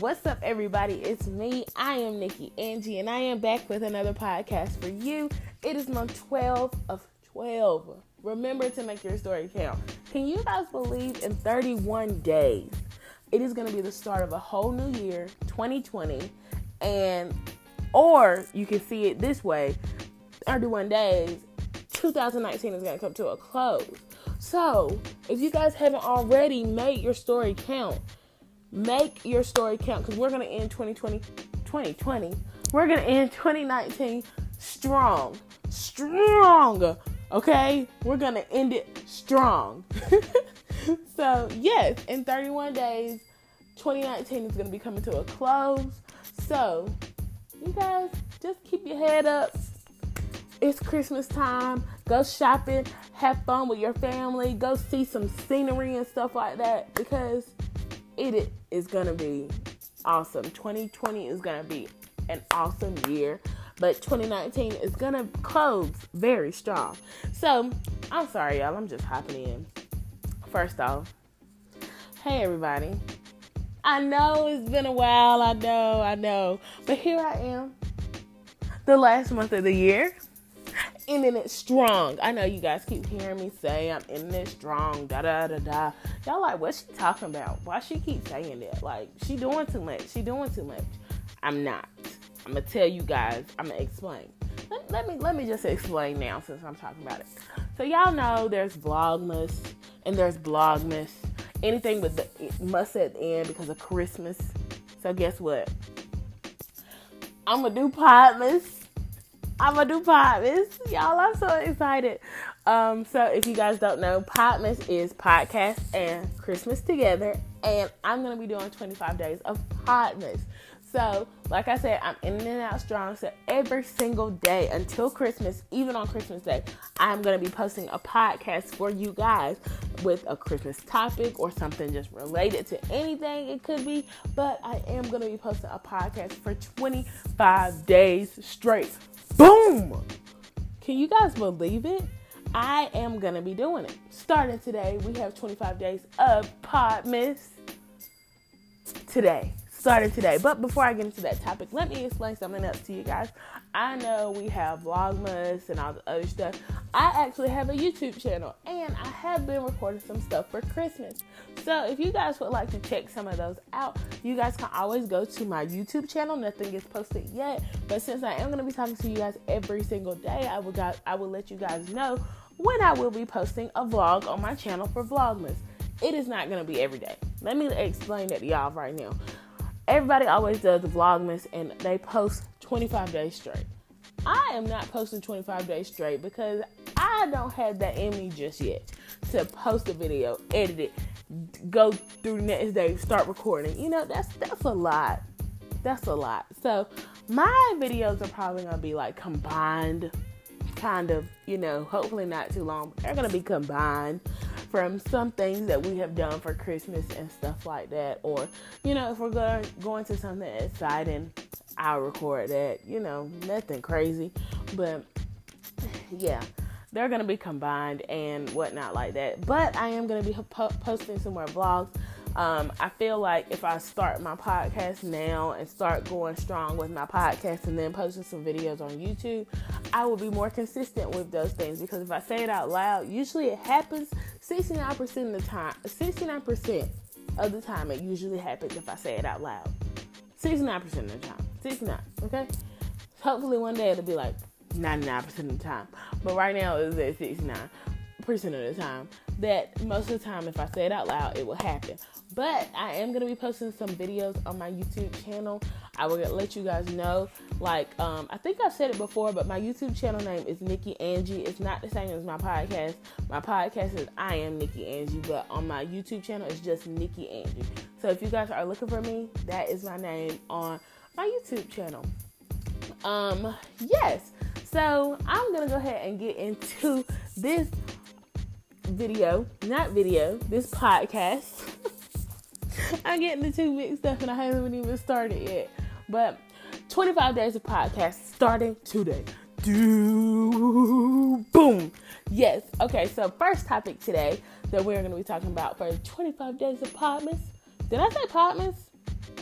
What's up, everybody? It's me. I am Nikki Angie, and I am back with another podcast for you. It is month 12 of 12. Remember to make your story count. Can you guys believe in 31 days, it is going to be the start of a whole new year, 2020, and or you can see it this way 31 days, 2019 is going to come to a close. So, if you guys haven't already made your story count, make your story count because we're going to end 2020 2020 we're going to end 2019 strong. Strong okay? We're going to end it strong. So yes in 31 days 2019 is going to be coming to a close. So you guys just keep your head up. It's christmas time. Go shopping. Have fun with your family. Go see some scenery and stuff like that because it is going to be awesome. 2020 is going to be an awesome year, but 2019 is going to close very strong. So, I'm sorry, y'all. I'm just hopping in. First off, hey, everybody. I know it's been a while. I know, I know. But here I am, the last month of the year ending it strong. I know you guys keep hearing me say I'm ending it strong, da da da da. Y'all like, what's she talking about? Why she keep saying that? Like, she doing too much. She doing too much. I'm not. I'm gonna tell you guys. I'm gonna explain. Let, let me let me just explain now since I'm talking about it. So y'all know there's Vlogmas and there's Blogmas. Anything with the must at the end because of Christmas. So guess what? I'm gonna do Podmas I'm gonna do Podmas. Y'all, I'm so excited. Um, so if you guys don't know, Podmas is podcast and Christmas together, and I'm gonna be doing 25 days of Podmas. So, like I said, I'm in and out strong. So every single day until Christmas, even on Christmas Day, I'm gonna be posting a podcast for you guys with a Christmas topic or something just related to anything it could be. But I am gonna be posting a podcast for 25 days straight Boom! Can you guys believe it? I am gonna be doing it. Starting today, we have 25 days of Podmas today started today. But before I get into that topic, let me explain something else to you guys. I know we have Vlogmas and all the other stuff. I actually have a YouTube channel and I have been recording some stuff for Christmas. So if you guys would like to check some of those out, you guys can always go to my YouTube channel. Nothing is posted yet, but since I am going to be talking to you guys every single day, I will I will let you guys know when I will be posting a vlog on my channel for Vlogmas. It is not going to be every day. Let me explain that to y'all right now everybody always does the vlogmas and they post 25 days straight. I am not posting 25 days straight because I don't have that in me just yet to post a video, edit it, go through the next day, start recording. You know, that's that's a lot. That's a lot. So my videos are probably gonna be like combined, kind of, you know, hopefully not too long. They're gonna be combined from some things that we have done for Christmas and stuff like that. Or, you know, if we're going going to something exciting, I'll record that. You know, nothing crazy, but yeah, they're gonna be combined and whatnot like that. But I am gonna be po- posting some more vlogs um, I feel like if I start my podcast now and start going strong with my podcast and then posting some videos on YouTube, I will be more consistent with those things because if I say it out loud, usually it happens 69% of the time. 69% of the time, it usually happens if I say it out loud. 69% of the time. 69, okay? Hopefully one day it'll be like 99% of the time. But right now it's at 69% of the time. That most of the time, if I say it out loud, it will happen. But I am gonna be posting some videos on my YouTube channel. I will let you guys know. Like, um, I think I've said it before, but my YouTube channel name is Nikki Angie. It's not the same as my podcast. My podcast is I am Nikki Angie, but on my YouTube channel it's just Nikki Angie. So if you guys are looking for me, that is my name on my YouTube channel. Um, yes. So I'm gonna go ahead and get into this video, not video, this podcast. I'm getting the two mixed up and I haven't even started yet. But 25 days of podcast starting today. Do boom. Yes. Okay, so first topic today that we're gonna be talking about for 25 days of Podmas. Did I say Podmas?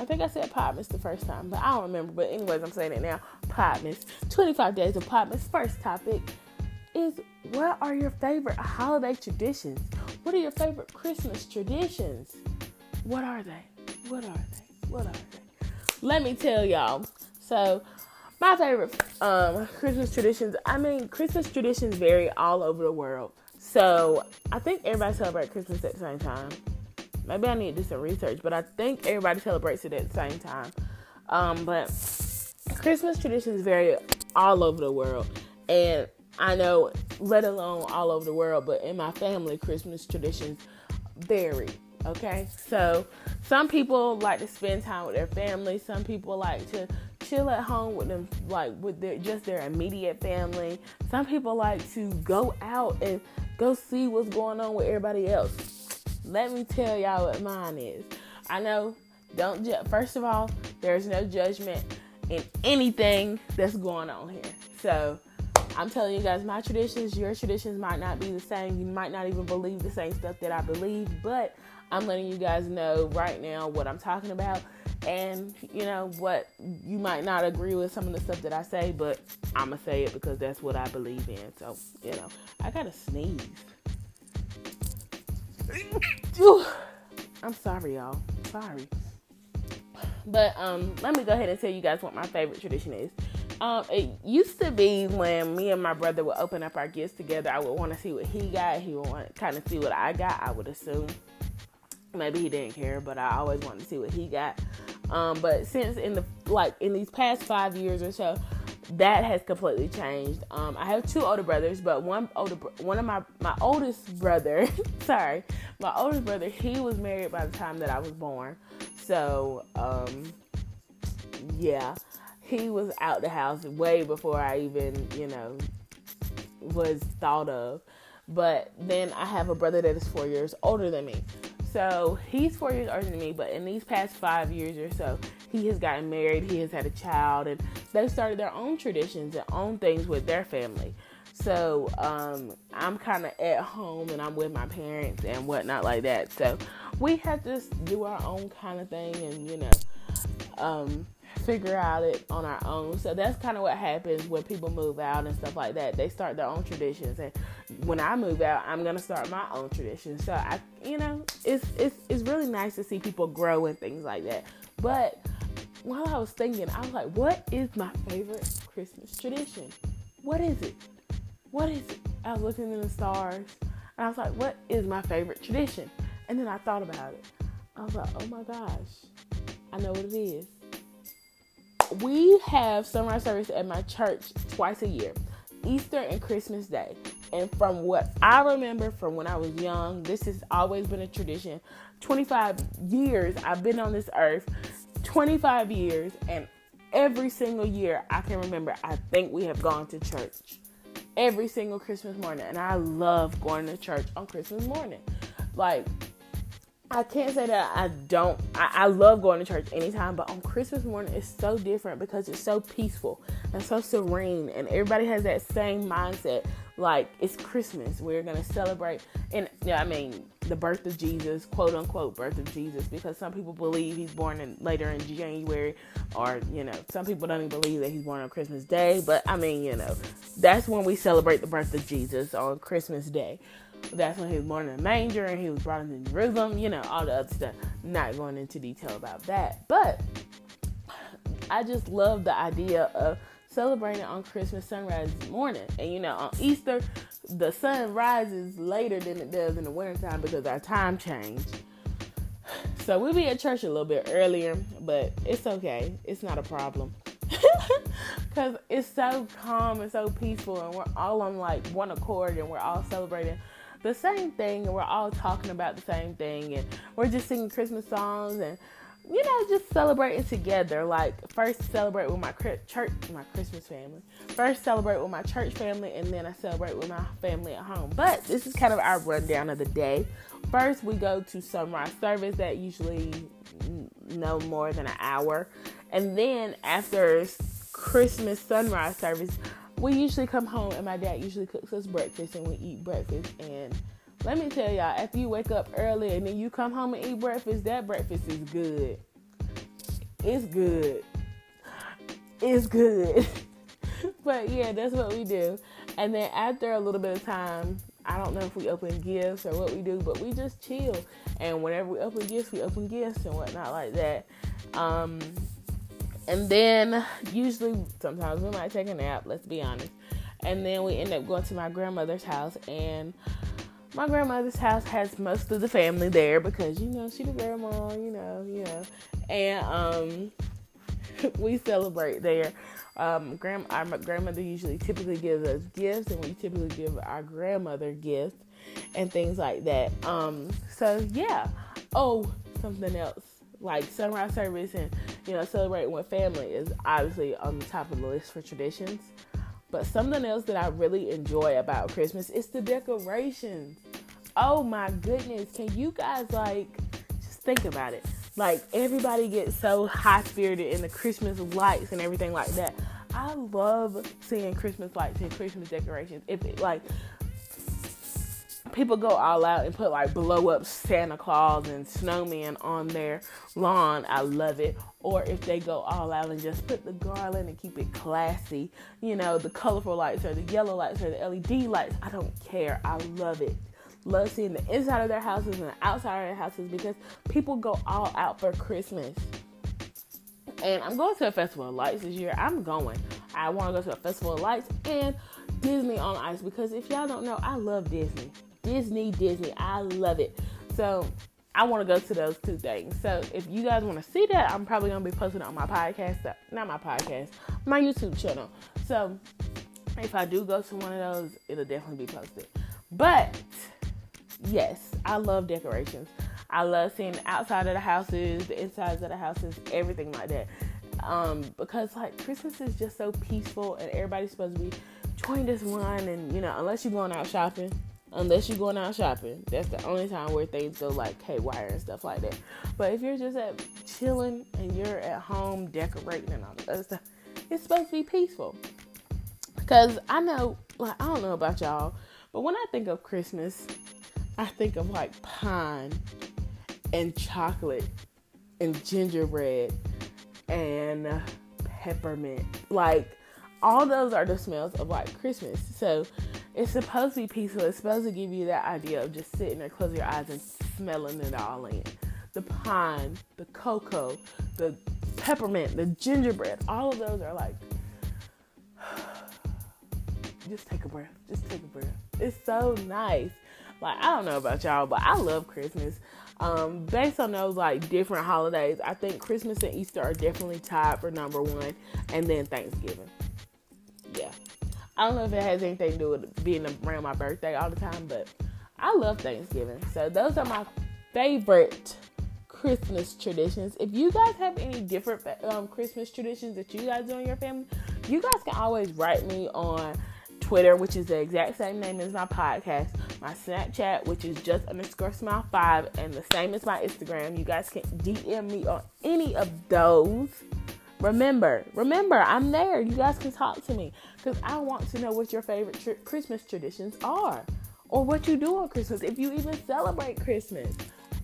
I think I said Podmas the first time, but I don't remember. But anyways, I'm saying it now. Podmas. 25 days of Podmas. First topic is what are your favorite holiday traditions? What are your favorite Christmas traditions? What are they? What are they? What are they? Let me tell y'all. So, my favorite um, Christmas traditions. I mean, Christmas traditions vary all over the world. So, I think everybody celebrates Christmas at the same time. Maybe I need to do some research, but I think everybody celebrates it at the same time. Um, but Christmas traditions vary all over the world, and I know, let alone all over the world, but in my family, Christmas traditions vary. Okay, so some people like to spend time with their family. Some people like to chill at home with them, like with their just their immediate family. Some people like to go out and go see what's going on with everybody else. Let me tell y'all what mine is. I know, don't ju- first of all, there's no judgment in anything that's going on here. So I'm telling you guys, my traditions, your traditions might not be the same. You might not even believe the same stuff that I believe, but I'm letting you guys know right now what I'm talking about. And you know what, you might not agree with some of the stuff that I say, but I'm gonna say it because that's what I believe in. So, you know, I gotta sneeze. I'm sorry, y'all. Sorry. But um, let me go ahead and tell you guys what my favorite tradition is. Um, it used to be when me and my brother would open up our gifts together. I would want to see what he got. He would want kind of see what I got. I would assume. Maybe he didn't care, but I always wanted to see what he got. Um, but since in the like in these past five years or so, that has completely changed. Um, I have two older brothers, but one older one of my my oldest brother, sorry, my oldest brother, he was married by the time that I was born. So, um, yeah, he was out the house way before I even, you know, was thought of. But then I have a brother that is four years older than me. So he's four years older than me, but in these past five years or so, he has gotten married, he has had a child, and they started their own traditions and own things with their family. So um, I'm kind of at home and I'm with my parents and whatnot like that. So we have to do our own kind of thing and, you know, um, figure out it on our own. So that's kind of what happens when people move out and stuff like that. They start their own traditions, and when I move out, I'm gonna start my own tradition. So I, you know, it's it's it's really nice to see people grow and things like that. But while I was thinking, I was like, what is my favorite Christmas tradition? What is it? What is it? I was looking in the stars, and I was like, what is my favorite tradition? And then I thought about it. I was like, oh my gosh, I know what it is we have sunrise service at my church twice a year Easter and Christmas Day. And from what I remember from when I was young, this has always been a tradition. 25 years I've been on this earth, 25 years, and every single year I can remember, I think we have gone to church every single Christmas morning. And I love going to church on Christmas morning. Like, I can't say that I don't. I, I, love going to church anytime, but on Christmas morning it's so different because it's so peaceful and so serene, and everybody has that same mindset. Like it's Christmas, we're gonna celebrate, and yeah, I mean the birth of Jesus, quote unquote birth of Jesus, because some people believe he's born in, later in January, or you know, some people don't even believe that he's born on Christmas Day. But I mean, you know, that's when we celebrate the birth of Jesus on Christmas Day that's when he was born in a manger and he was brought into Jerusalem, you know, all the other stuff. Not going into detail about that. But I just love the idea of celebrating on Christmas sunrise morning. And you know, on Easter, the sun rises later than it does in the wintertime because our time changed. So we'll be at church a little bit earlier, but it's okay. It's not a problem. Because it's so calm and so peaceful, and we're all on like one accord and we're all celebrating the same thing and we're all talking about the same thing and we're just singing Christmas songs and you know just celebrating together. Like first celebrate with my church my Christmas family. First celebrate with my church family and then I celebrate with my family at home. But this is kind of our rundown of the day. First we go to sunrise service that usually no more than an hour. And then after Christmas sunrise service we usually come home and my dad usually cooks us breakfast and we eat breakfast. And let me tell y'all, after you wake up early and then you come home and eat breakfast, that breakfast is good. It's good. It's good. but yeah, that's what we do. And then after a little bit of time, I don't know if we open gifts or what we do, but we just chill. And whenever we open gifts, we open gifts and whatnot like that. Um, and then usually, sometimes we might take a nap. Let's be honest. And then we end up going to my grandmother's house, and my grandmother's house has most of the family there because you know she the grandma, you know, you know, and um, we celebrate there. Um, grand, our grandmother usually typically gives us gifts, and we typically give our grandmother gifts and things like that. Um, so yeah. Oh, something else like sunrise service and you know celebrating with family is obviously on the top of the list for traditions. But something else that I really enjoy about Christmas is the decorations. Oh my goodness, can you guys like just think about it? Like everybody gets so high spirited in the Christmas lights and everything like that. I love seeing Christmas lights and Christmas decorations. If it, like people go all out and put like blow up Santa Claus and snowman on their lawn, I love it. Or if they go all out and just put the garland and keep it classy, you know, the colorful lights or the yellow lights or the LED lights, I don't care. I love it. Love seeing the inside of their houses and the outside of their houses because people go all out for Christmas. And I'm going to a festival of lights this year. I'm going. I want to go to a festival of lights and Disney on Ice because if y'all don't know, I love Disney. Disney, Disney. I love it. So I want to go to those two things. So if you guys want to see that, I'm probably gonna be posting on my podcast, uh, not my podcast, my YouTube channel. So if I do go to one of those, it'll definitely be posted. But yes, I love decorations. I love seeing the outside of the houses, the insides of the houses, everything like that. Um, because like Christmas is just so peaceful and everybody's supposed to be join this one and you know, unless you're going out shopping, unless you're going out shopping. That's the only time where things go like haywire and stuff like that. But if you're just at chilling and you're at home decorating and all that other stuff, it's supposed to be peaceful. Because I know, like, I don't know about y'all, but when I think of Christmas, I think of like pine and chocolate and gingerbread and peppermint. Like, all those are the smells of like Christmas. So it's supposed to be peaceful. It's supposed to give you that idea of just sitting there, closing your eyes, and smelling it all in. The pine, the cocoa, the peppermint, the gingerbread, all of those are like, just take a breath. Just take a breath. It's so nice. Like, I don't know about y'all, but I love Christmas. Um, based on those like different holidays, I think Christmas and Easter are definitely tied for number one, and then Thanksgiving. I don't know if it has anything to do with being around my birthday all the time, but I love Thanksgiving. So those are my favorite Christmas traditions. If you guys have any different um, Christmas traditions that you guys do in your family, you guys can always write me on Twitter, which is the exact same name as my podcast, my Snapchat, which is just underscore smile five, and the same as my Instagram. You guys can DM me on any of those. Remember, remember, I'm there. You guys can talk to me because I want to know what your favorite Christmas traditions are or what you do on Christmas. If you even celebrate Christmas,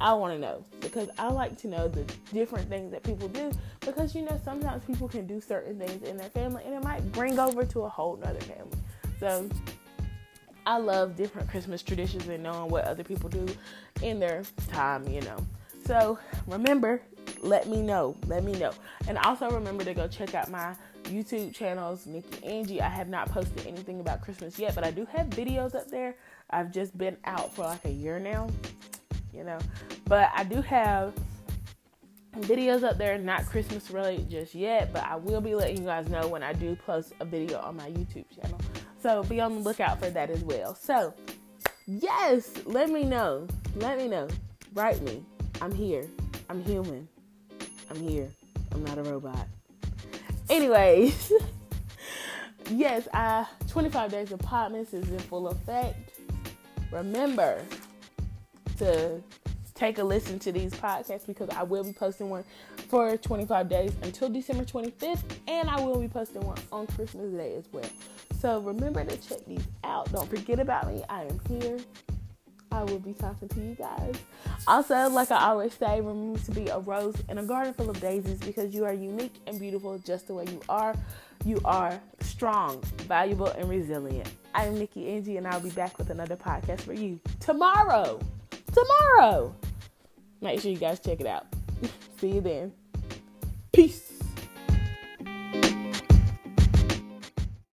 I want to know because I like to know the different things that people do because you know sometimes people can do certain things in their family and it might bring over to a whole nother family. So I love different Christmas traditions and knowing what other people do in their time, you know. So remember, let me know. Let me know. And also remember to go check out my YouTube channels, Nikki Angie. I have not posted anything about Christmas yet, but I do have videos up there. I've just been out for like a year now, you know. But I do have videos up there, not Christmas related just yet, but I will be letting you guys know when I do post a video on my YouTube channel. So be on the lookout for that as well. So, yes, let me know. Let me know. Write me. I'm here. I'm human. I'm here. I'm not a robot. Anyways, yes, uh, 25 Days of Podmas is in full effect. Remember to take a listen to these podcasts because I will be posting one for 25 days until December 25th, and I will be posting one on Christmas Day as well. So remember to check these out. Don't forget about me. I am here. I will be talking to you guys. Also, like I always say, remember to be a rose in a garden full of daisies because you are unique and beautiful just the way you are. You are strong, valuable, and resilient. I am Nikki Angie, and I'll be back with another podcast for you tomorrow. Tomorrow. Make sure you guys check it out. See you then. Peace.